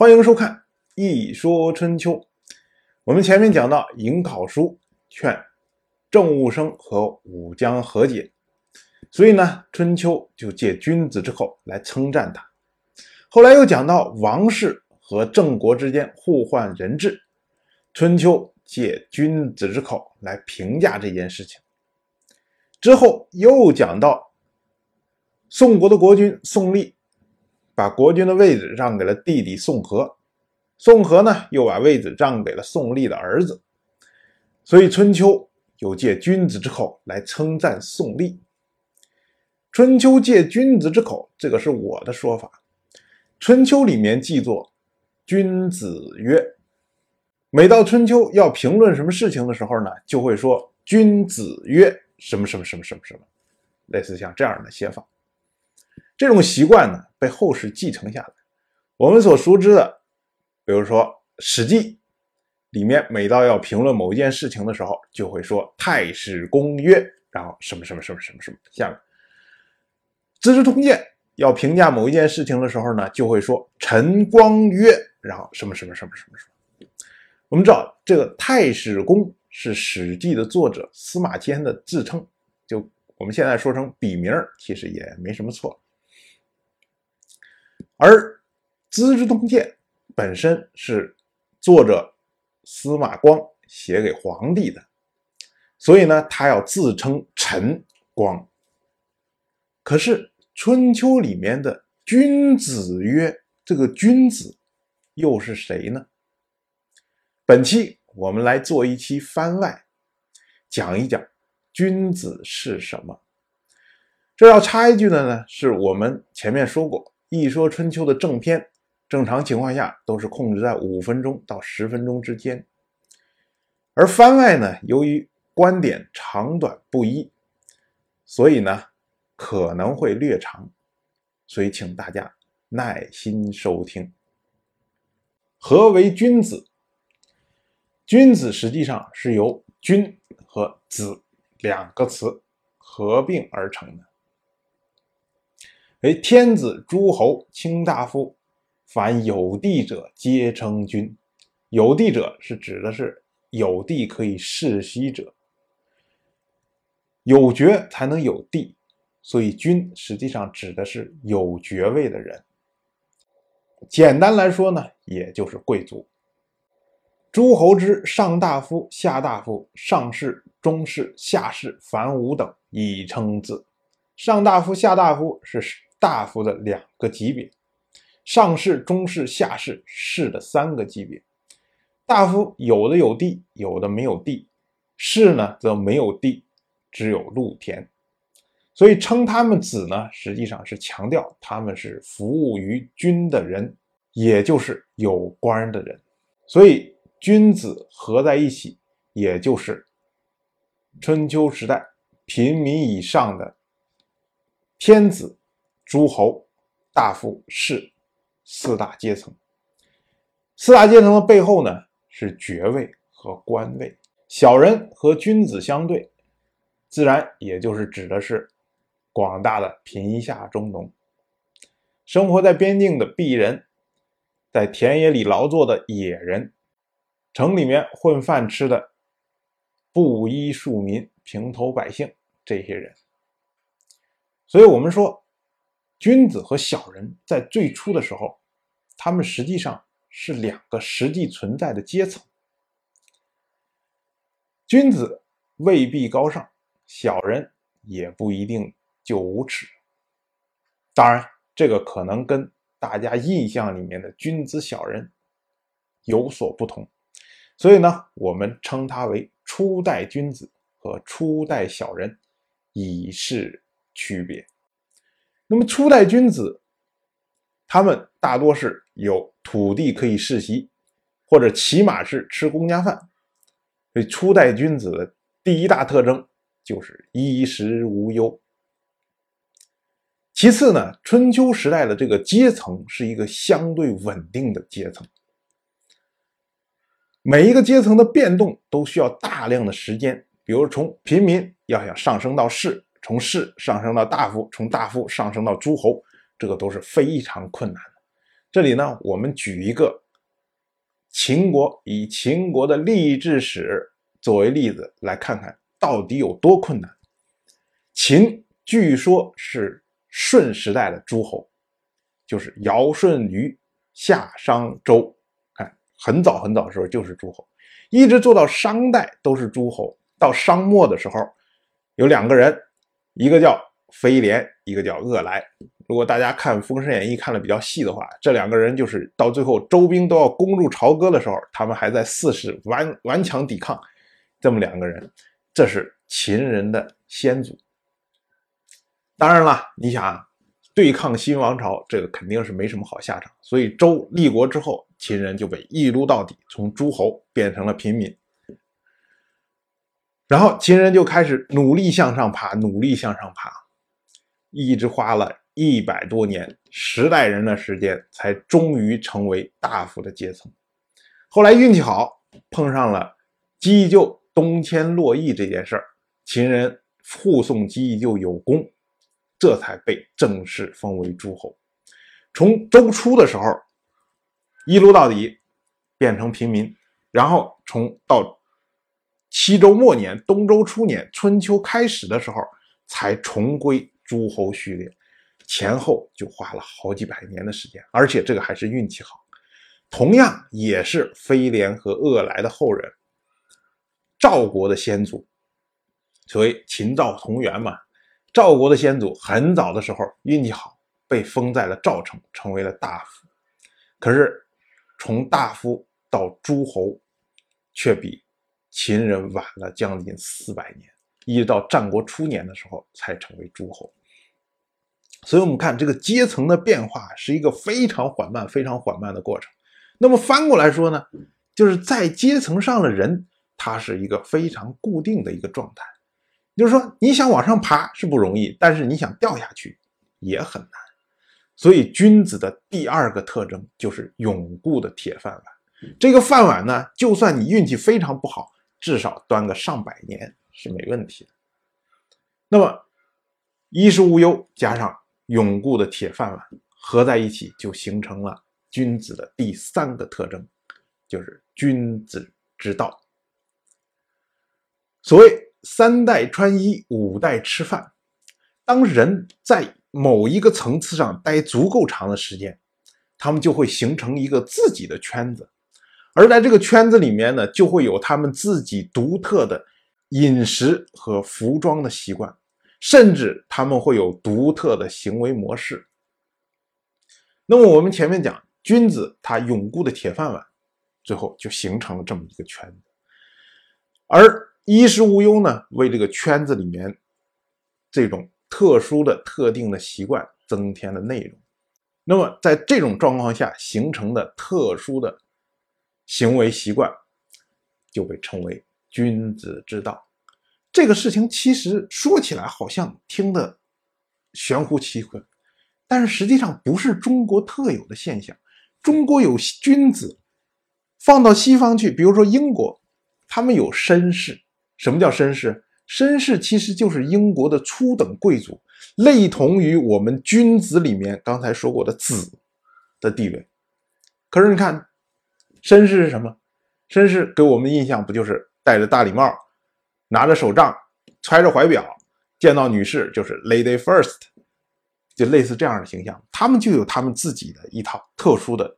欢迎收看《一说春秋》。我们前面讲到，颍考叔劝郑务生和武姜和解，所以呢，春秋就借君子之口来称赞他。后来又讲到王室和郑国之间互换人质，春秋借君子之口来评价这件事情。之后又讲到宋国的国君宋立。把国君的位置让给了弟弟宋和，宋和呢又把位置让给了宋立的儿子，所以春秋有借君子之口来称赞宋立。春秋借君子之口，这个是我的说法。春秋里面记作君子曰，每到春秋要评论什么事情的时候呢，就会说君子曰什么什么什么什么什么，类似像这样的写法。这种习惯呢，被后世继承下来。我们所熟知的，比如说《史记》里面，每到要评论某一件事情的时候，就会说“太史公曰”，然后什么什么什么什么什么。下面，《资治通鉴》要评价某一件事情的时候呢，就会说“陈光曰”，然后什么什么什么什么什么。我们知道，这个太史公是《史记》的作者司马迁的自称，就我们现在说成笔名，其实也没什么错。而《资治通鉴》本身是作者司马光写给皇帝的，所以呢，他要自称陈光。可是春秋里面的“君子曰”，这个“君子”又是谁呢？本期我们来做一期番外，讲一讲君子是什么。这要插一句的呢，是我们前面说过。一说春秋的正片，正常情况下都是控制在五分钟到十分钟之间，而番外呢，由于观点长短不一，所以呢可能会略长，所以请大家耐心收听。何为君子？君子实际上是由“君”和“子”两个词合并而成的。为天子、诸侯、卿大夫，凡有地者，皆称君。有地者是指的是有地可以世袭者，有爵才能有地，所以君实际上指的是有爵位的人。简单来说呢，也就是贵族。诸侯之上大夫、下大夫、上士、中士、下士，凡五等，以称字。上大夫、下大夫是。大夫的两个级别，上士、中士、下士，士的三个级别。大夫有的有地，有的没有地；士呢，则没有地，只有露田。所以称他们子呢，实际上是强调他们是服务于君的人，也就是有官的人。所以君子合在一起，也就是春秋时代平民以上的天子。诸侯、大夫、士四大阶层，四大阶层的背后呢是爵位和官位。小人和君子相对，自然也就是指的是广大的贫下中农，生活在边境的鄙人，在田野里劳作的野人，城里面混饭吃的布衣庶民、平头百姓这些人。所以，我们说。君子和小人在最初的时候，他们实际上是两个实际存在的阶层。君子未必高尚，小人也不一定就无耻。当然，这个可能跟大家印象里面的君子小人有所不同，所以呢，我们称他为初代君子和初代小人，以示区别。那么初代君子，他们大多是有土地可以世袭，或者起码是吃公家饭。所以初代君子的第一大特征就是衣食无忧。其次呢，春秋时代的这个阶层是一个相对稳定的阶层，每一个阶层的变动都需要大量的时间，比如从平民要想上升到士。从士上升到大夫，从大夫上升到诸侯，这个都是非常困难的。这里呢，我们举一个秦国，以秦国的励志史作为例子，来看看到底有多困难。秦据说是舜时代的诸侯，就是尧、舜、禹、夏、商、周，看很早很早的时候就是诸侯，一直做到商代都是诸侯。到商末的时候，有两个人，一个叫飞廉，一个叫鄂来。如果大家看《封神演义》看的比较细的话，这两个人就是到最后周兵都要攻入朝歌的时候，他们还在四世顽顽强抵抗。这么两个人，这是秦人的先祖。当然了，你想对抗新王朝，这个肯定是没什么好下场。所以周立国之后，秦人就被一撸到底，从诸侯变成了平民。然后秦人就开始努力向上爬，努力向上爬，一直花了一百多年，十代人的时间，才终于成为大夫的阶层。后来运气好，碰上了姬就东迁洛邑这件事儿，秦人护送姬就有功，这才被正式封为诸侯。从周初的时候一撸到底，变成平民，然后从到。西周末年、东周初年、春秋开始的时候，才重归诸侯序列，前后就花了好几百年的时间，而且这个还是运气好。同样也是飞廉和鄂来的后人，赵国的先祖，所谓秦赵同源嘛。赵国的先祖很早的时候运气好，被封在了赵城，成为了大夫。可是从大夫到诸侯，却比。秦人晚了将近四百年，一直到战国初年的时候才成为诸侯。所以，我们看这个阶层的变化是一个非常缓慢、非常缓慢的过程。那么翻过来说呢，就是在阶层上的人，他是一个非常固定的一个状态。就是说，你想往上爬是不容易，但是你想掉下去也很难。所以，君子的第二个特征就是永固的铁饭碗。这个饭碗呢，就算你运气非常不好。至少端个上百年是没问题的。那么衣食无忧加上永固的铁饭碗合在一起，就形成了君子的第三个特征，就是君子之道。所谓三代穿衣，五代吃饭。当人在某一个层次上待足够长的时间，他们就会形成一个自己的圈子。而在这个圈子里面呢，就会有他们自己独特的饮食和服装的习惯，甚至他们会有独特的行为模式。那么我们前面讲，君子他永固的铁饭碗，最后就形成了这么一个圈子。而衣食无忧呢，为这个圈子里面这种特殊的、特定的习惯增添了内容。那么在这种状况下形成的特殊的。行为习惯就被称为君子之道。这个事情其实说起来好像听得玄乎其坤，但是实际上不是中国特有的现象。中国有君子，放到西方去，比如说英国，他们有绅士。什么叫绅士？绅士其实就是英国的初等贵族，类同于我们君子里面刚才说过的子的地位。可是你看。绅士是什么？绅士给我们的印象不就是戴着大礼帽，拿着手杖，揣着怀表，见到女士就是 lady first，就类似这样的形象。他们就有他们自己的一套特殊的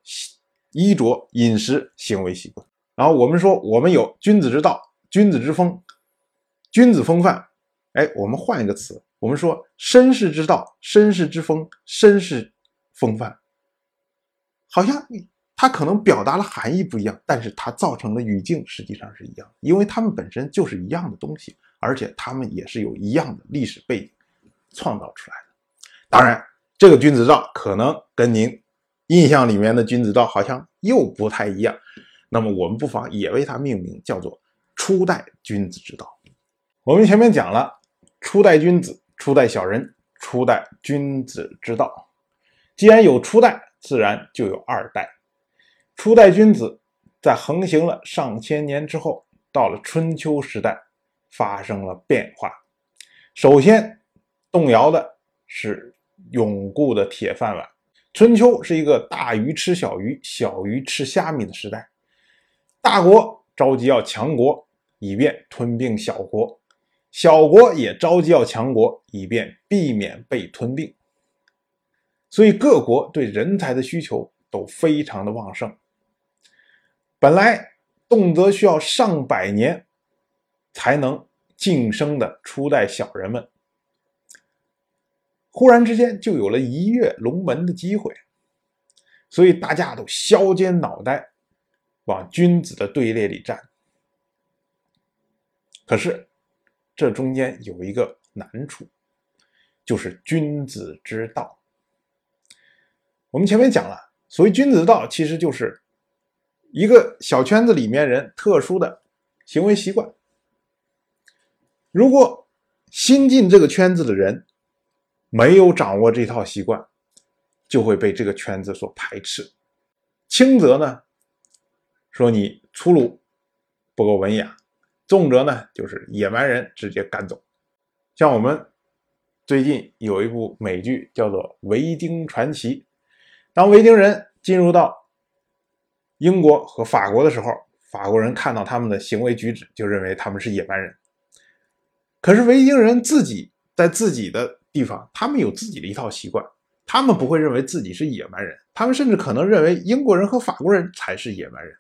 衣着、饮食、行为习惯。然后我们说，我们有君子之道、君子之风、君子风范。哎，我们换一个词，我们说绅士之道、绅士之风、绅士风范，好像。它可能表达的含义不一样，但是它造成的语境实际上是一样，因为它们本身就是一样的东西，而且它们也是有一样的历史背景创造出来的。当然，这个君子道可能跟您印象里面的君子道好像又不太一样，那么我们不妨也为它命名，叫做初代君子之道。我们前面讲了初代君子、初代小人、初代君子之道，既然有初代，自然就有二代。初代君子在横行了上千年之后，到了春秋时代，发生了变化。首先动摇的是永固的铁饭碗，春秋是一个大鱼吃小鱼、小鱼吃虾米的时代，大国着急要强国，以便吞并小国；小国也着急要强国，以便避免被吞并。所以各国对人才的需求都非常的旺盛。本来动辄需要上百年才能晋升的初代小人们。忽然之间就有了一跃龙门的机会，所以大家都削尖脑袋往君子的队列里站。可是这中间有一个难处，就是君子之道。我们前面讲了，所谓君子之道，其实就是一个小圈子里面人特殊的行为习惯。如果新进这个圈子的人，没有掌握这套习惯，就会被这个圈子所排斥。轻则呢，说你粗鲁，不够文雅；重则呢，就是野蛮人，直接赶走。像我们最近有一部美剧叫做《维京传奇》，当维京人进入到英国和法国的时候，法国人看到他们的行为举止，就认为他们是野蛮人。可是维京人自己在自己的地方，他们有自己的一套习惯，他们不会认为自己是野蛮人，他们甚至可能认为英国人和法国人才是野蛮人。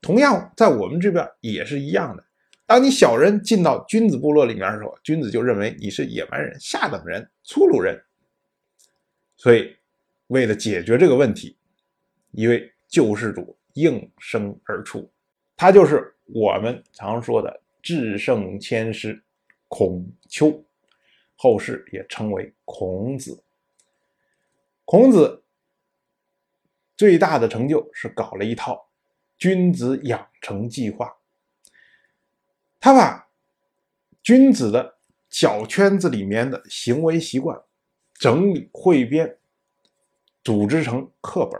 同样，在我们这边也是一样的。当你小人进到君子部落里面的时候，君子就认为你是野蛮人、下等人、粗鲁人。所以，为了解决这个问题，一位救世主应声而出，他就是我们常说的至圣先师孔丘。后世也称为孔子。孔子最大的成就是搞了一套君子养成计划。他把君子的小圈子里面的行为习惯整理汇编，组织成课本，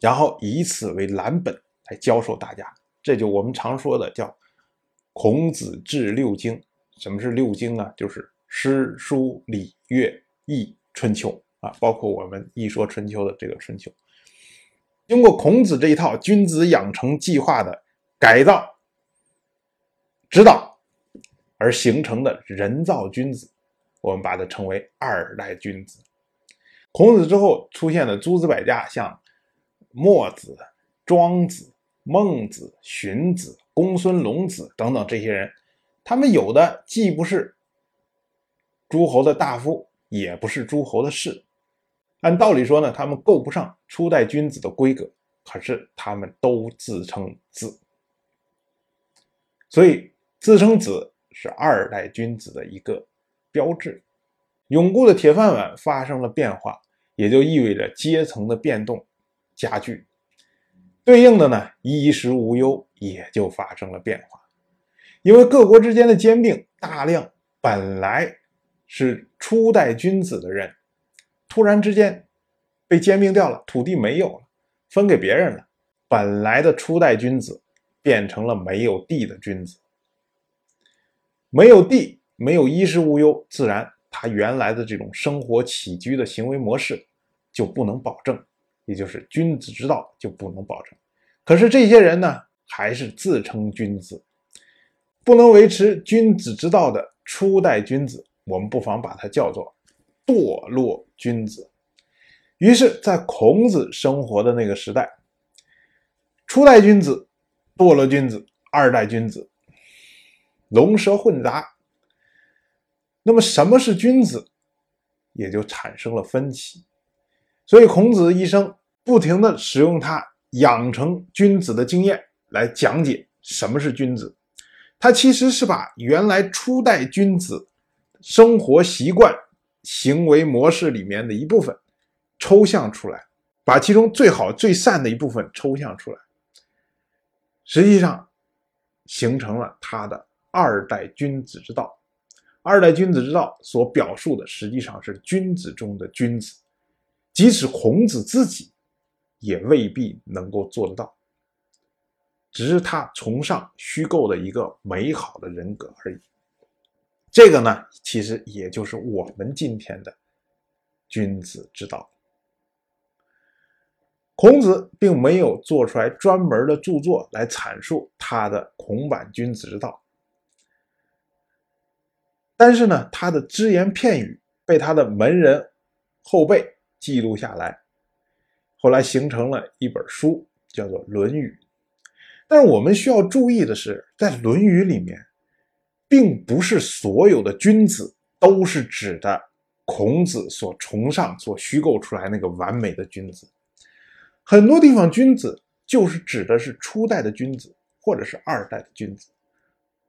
然后以此为蓝本来教授大家。这就我们常说的叫“孔子治六经”。什么是六经啊？就是诗书礼乐易春秋啊，包括我们一说春秋的这个春秋，经过孔子这一套君子养成计划的改造、指导而形成的人造君子，我们把它称为二代君子。孔子之后出现的诸子百家，像墨子、庄子、孟子、荀子、公孙龙子等等这些人，他们有的既不是。诸侯的大夫也不是诸侯的士，按道理说呢，他们够不上初代君子的规格，可是他们都自称子，所以自称子是二代君子的一个标志。永固的铁饭碗发生了变化，也就意味着阶层的变动加剧，对应的呢，衣食无忧也就发生了变化，因为各国之间的兼并大量本来。是初代君子的人，突然之间被兼并掉了，土地没有了，分给别人了。本来的初代君子变成了没有地的君子，没有地，没有衣食无忧，自然他原来的这种生活起居的行为模式就不能保证，也就是君子之道就不能保证。可是这些人呢，还是自称君子，不能维持君子之道的初代君子。我们不妨把它叫做堕落君子。于是，在孔子生活的那个时代，初代君子、堕落君子、二代君子，龙蛇混杂。那么，什么是君子，也就产生了分歧。所以，孔子一生不停的使用他养成君子的经验来讲解什么是君子。他其实是把原来初代君子。生活习惯、行为模式里面的一部分抽象出来，把其中最好、最善的一部分抽象出来，实际上形成了他的二代君子之道。二代君子之道所表述的，实际上是君子中的君子，即使孔子自己也未必能够做得到，只是他崇尚虚构的一个美好的人格而已。这个呢，其实也就是我们今天的君子之道。孔子并没有做出来专门的著作来阐述他的孔版君子之道，但是呢，他的只言片语被他的门人后辈记录下来，后来形成了一本书，叫做《论语》。但是我们需要注意的是，在《论语》里面，并不是所有的君子都是指的孔子所崇尚、所虚构出来那个完美的君子。很多地方，君子就是指的是初代的君子，或者是二代的君子。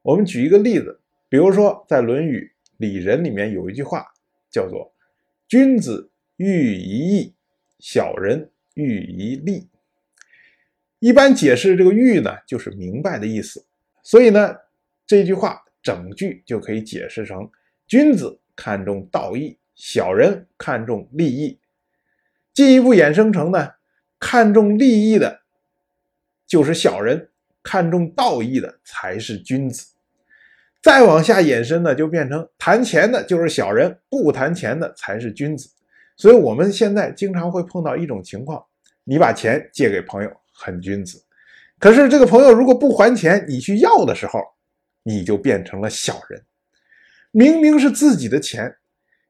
我们举一个例子，比如说在《论语·里仁》里面有一句话，叫做“君子喻一义，小人喻一利”。一般解释这个“喻”呢，就是明白的意思。所以呢，这句话整句就可以解释成：君子看重道义，小人看重利益。进一步衍生成呢？看重利益的，就是小人；看重道义的，才是君子。再往下延伸呢，就变成谈钱的就是小人，不谈钱的才是君子。所以，我们现在经常会碰到一种情况：你把钱借给朋友，很君子；可是这个朋友如果不还钱，你去要的时候，你就变成了小人。明明是自己的钱，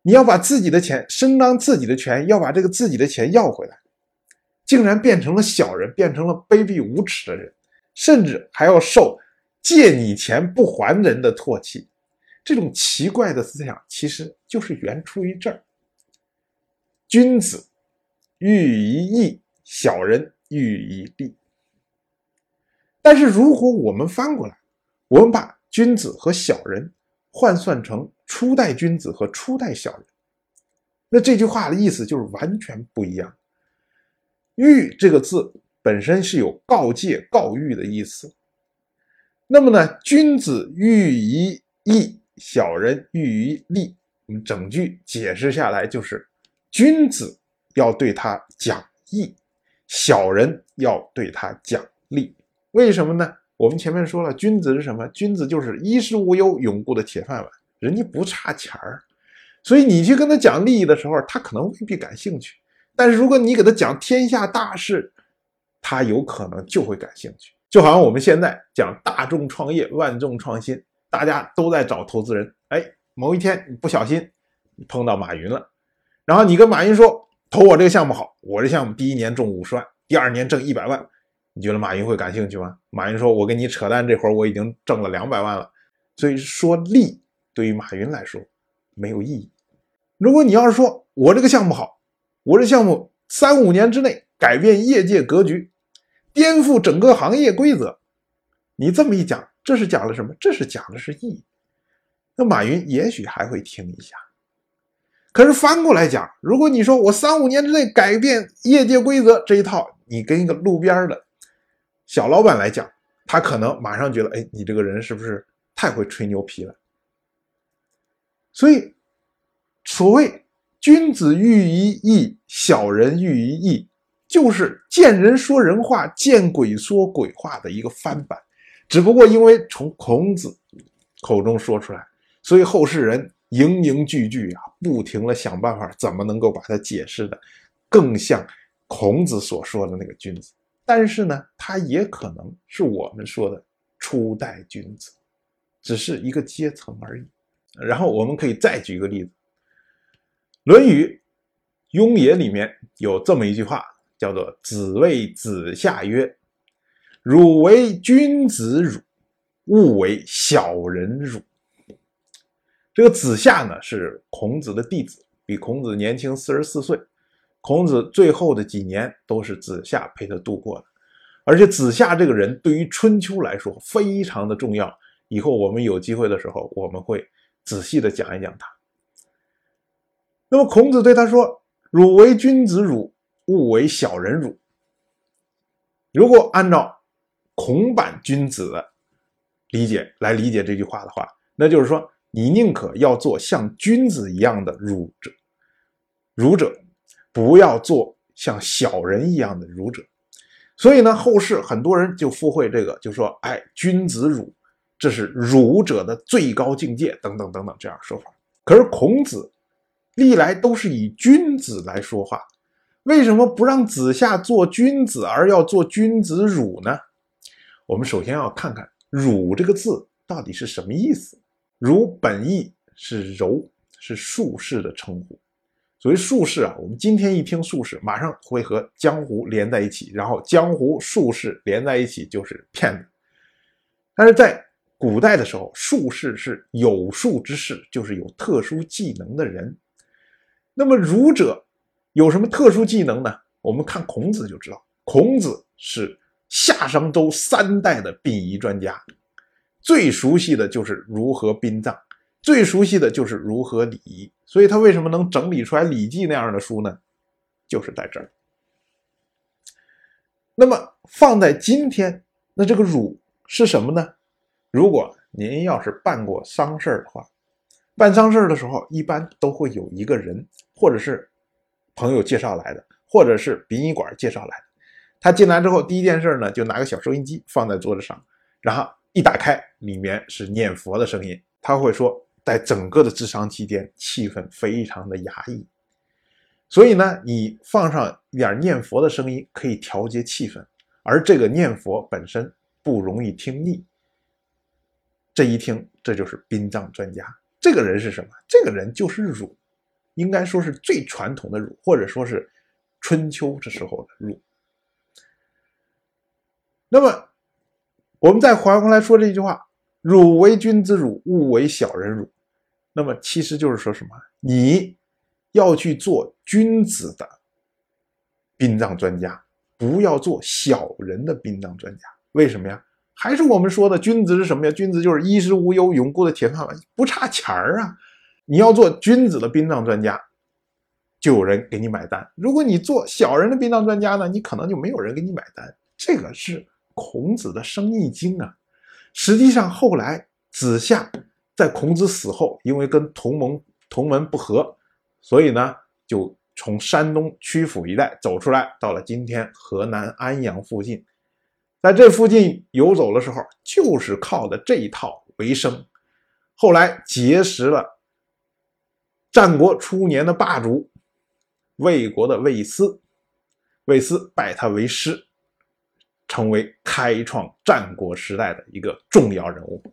你要把自己的钱伸张自己的权，要把这个自己的钱要回来。竟然变成了小人，变成了卑鄙无耻的人，甚至还要受借你钱不还人的唾弃。这种奇怪的思想，其实就是源出于这儿：君子喻于义，小人喻一利。但是如果我们翻过来，我们把君子和小人换算成初代君子和初代小人，那这句话的意思就是完全不一样。欲这个字本身是有告诫、告谕的意思。那么呢，君子喻于义，小人喻于利。我们整句解释下来就是：君子要对他讲义，小人要对他讲利。为什么呢？我们前面说了，君子是什么？君子就是衣食无忧、永固的铁饭碗，人家不差钱儿。所以你去跟他讲利益的时候，他可能未必感兴趣。但是如果你给他讲天下大事，他有可能就会感兴趣。就好像我们现在讲大众创业、万众创新，大家都在找投资人。哎，某一天你不小心碰到马云了，然后你跟马云说投我这个项目好，我这项目第一年中五十万，第二年挣一百万，你觉得马云会感兴趣吗？马云说：“我跟你扯淡，这活我已经挣了两百万了。”所以说利对于马云来说没有意义。如果你要是说我这个项目好，我这项目三五年之内改变业界格局，颠覆整个行业规则。你这么一讲，这是讲了什么？这是讲的是意义。那马云也许还会听一下。可是翻过来讲，如果你说我三五年之内改变业界规则这一套，你跟一个路边的小老板来讲，他可能马上觉得，哎，你这个人是不是太会吹牛皮了？所以，所谓。君子喻于义，小人喻于义，就是见人说人话，见鬼说鬼话的一个翻版。只不过因为从孔子口中说出来，所以后世人营营句句啊，不停的想办法怎么能够把它解释的更像孔子所说的那个君子。但是呢，他也可能是我们说的初代君子，只是一个阶层而已。然后我们可以再举一个例子。《论语·雍也》里面有这么一句话，叫做“子谓子夏曰：‘汝为君子汝，勿为小人汝。’”这个子夏呢是孔子的弟子，比孔子年轻四十四岁。孔子最后的几年都是子夏陪他度过的，而且子夏这个人对于春秋来说非常的重要。以后我们有机会的时候，我们会仔细的讲一讲他。那么孔子对他说：“汝为君子汝，勿为小人汝。”如果按照孔版君子的理解来理解这句话的话，那就是说，你宁可要做像君子一样的儒者，儒者不要做像小人一样的儒者。所以呢，后世很多人就附会这个，就说：“哎，君子儒，这是儒者的最高境界。”等等等等这样说法。可是孔子。历来都是以君子来说话，为什么不让子夏做君子，而要做君子儒呢？我们首先要看看“儒”这个字到底是什么意思。“儒”本意是柔，是术士的称呼。所谓术士啊，我们今天一听术士，马上会和江湖连在一起，然后江湖术士连在一起就是骗子。但是在古代的时候，术士是有术之士，就是有特殊技能的人。那么儒者有什么特殊技能呢？我们看孔子就知道，孔子是夏商周三代的殡仪专家，最熟悉的就是如何殡葬，最熟悉的就是如何礼仪。所以他为什么能整理出来《礼记》那样的书呢？就是在这儿。那么放在今天，那这个儒是什么呢？如果您要是办过丧事的话，办丧事的时候，一般都会有一个人，或者是朋友介绍来的，或者是殡仪馆介绍来的。他进来之后，第一件事呢，就拿个小收音机放在桌子上，然后一打开，里面是念佛的声音。他会说，在整个的治丧期间，气氛非常的压抑，所以呢，你放上一点念佛的声音，可以调节气氛，而这个念佛本身不容易听腻。这一听，这就是殡葬专家。这个人是什么？这个人就是儒，应该说是最传统的儒，或者说是春秋这时候的儒。那么，我们再还回来说这句话：“汝为君子汝，勿为小人汝。”那么，其实就是说什么？你要去做君子的殡葬专家，不要做小人的殡葬专家。为什么呀？还是我们说的君子是什么呀？君子就是衣食无忧、永固的铁饭碗，不差钱儿啊！你要做君子的殡葬专家，就有人给你买单；如果你做小人的殡葬专家呢，你可能就没有人给你买单。这个是孔子的生意经啊。实际上，后来子夏在孔子死后，因为跟同盟同门不和，所以呢，就从山东曲阜一带走出来，到了今天河南安阳附近。在这附近游走的时候，就是靠的这一套为生。后来结识了战国初年的霸主魏国的魏斯，魏斯拜他为师，成为开创战国时代的一个重要人物。《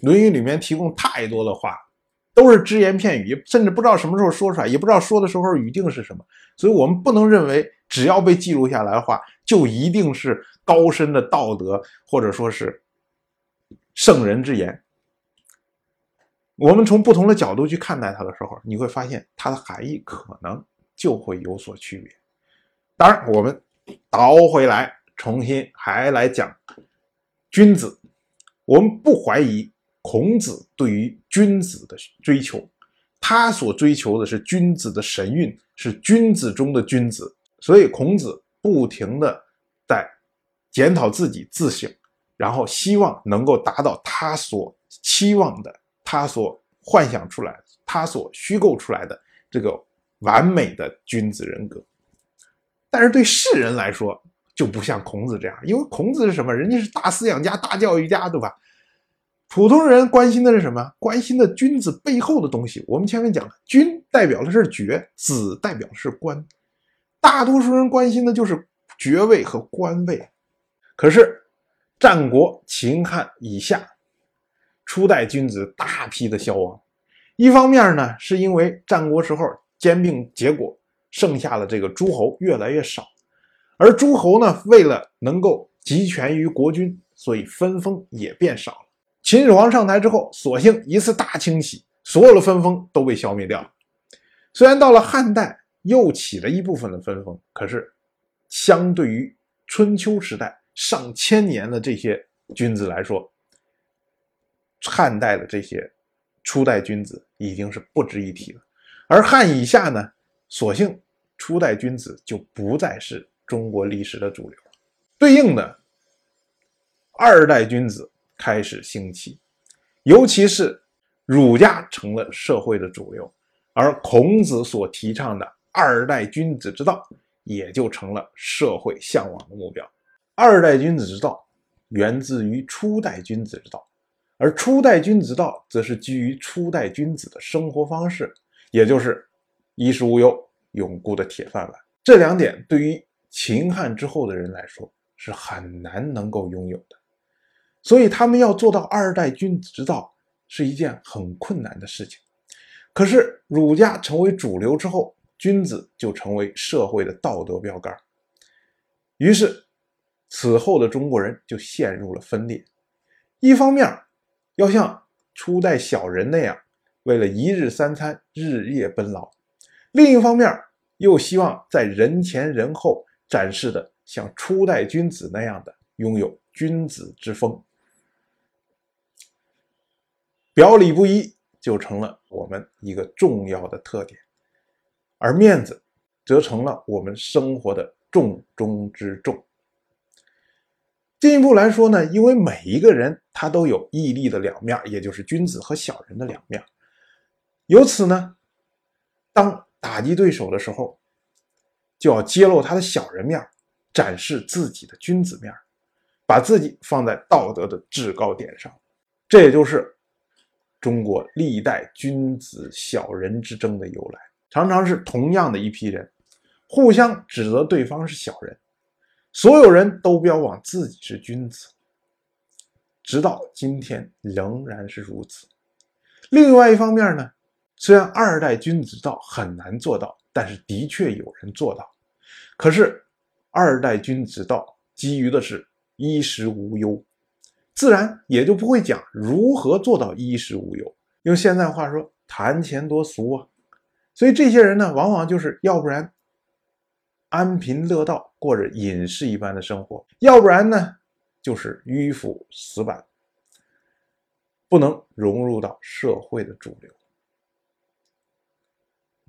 论语》里面提供太多的话，都是只言片语，甚至不知道什么时候说出来，也不知道说的时候语境是什么，所以我们不能认为只要被记录下来的话，就一定是。高深的道德，或者说是圣人之言，我们从不同的角度去看待它的时候，你会发现它的含义可能就会有所区别。当然，我们倒回来重新还来讲君子，我们不怀疑孔子对于君子的追求，他所追求的是君子的神韵，是君子中的君子，所以孔子不停的在。检讨自己自省，然后希望能够达到他所期望的、他所幻想出来、他所虚构出来的这个完美的君子人格。但是对世人来说，就不像孔子这样，因为孔子是什么？人家是大思想家、大教育家，对吧？普通人关心的是什么？关心的君子背后的东西。我们前面讲了，君代表的是爵，子代表的是官，大多数人关心的就是爵位和官位。可是，战国秦汉以下，初代君子大批的消亡。一方面呢，是因为战国时候兼并结果，剩下的这个诸侯越来越少，而诸侯呢，为了能够集权于国君，所以分封也变少了。秦始皇上台之后，索性一次大清洗，所有的分封都被消灭掉了。虽然到了汉代又起了一部分的分封，可是相对于春秋时代。上千年的这些君子来说，汉代的这些初代君子已经是不值一提了。而汉以下呢，索性初代君子就不再是中国历史的主流。对应的，二代君子开始兴起，尤其是儒家成了社会的主流，而孔子所提倡的二代君子之道也就成了社会向往的目标。二代君子之道源自于初代君子之道，而初代君子道则是基于初代君子的生活方式，也就是衣食无忧、永固的铁饭碗。这两点对于秦汉之后的人来说是很难能够拥有的，所以他们要做到二代君子之道是一件很困难的事情。可是儒家成为主流之后，君子就成为社会的道德标杆，于是此后的中国人就陷入了分裂。一方面要像初代小人那样，为了一日三餐日夜奔劳；另一方面又希望在人前人后展示的像初代君子那样的拥有君子之风，表里不一就成了我们一个重要的特点，而面子则成了我们生活的重中之重。进一步来说呢，因为每一个人他都有义利的两面，也就是君子和小人的两面，由此呢，当打击对手的时候，就要揭露他的小人面，展示自己的君子面，把自己放在道德的制高点上。这也就是中国历代君子小人之争的由来，常常是同样的一批人，互相指责对方是小人。所有人都标榜自己是君子，直到今天仍然是如此。另外一方面呢，虽然二代君子道很难做到，但是的确有人做到。可是二代君子道基于的是衣食无忧，自然也就不会讲如何做到衣食无忧。用现在话说，谈钱多俗啊。所以这些人呢，往往就是要不然。安贫乐道，过着隐士一般的生活；要不然呢，就是迂腐死板，不能融入到社会的主流。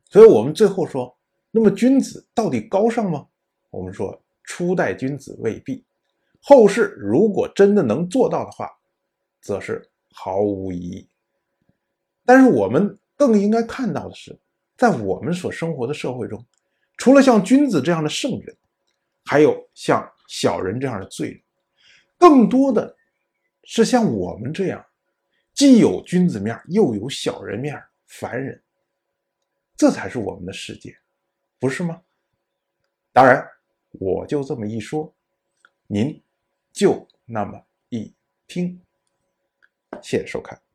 所以，我们最后说，那么君子到底高尚吗？我们说，初代君子未必，后世如果真的能做到的话，则是毫无疑义。但是，我们更应该看到的是，在我们所生活的社会中。除了像君子这样的圣人，还有像小人这样的罪人，更多的是像我们这样，既有君子面又有小人面凡人，这才是我们的世界，不是吗？当然，我就这么一说，您就那么一听，谢谢收看。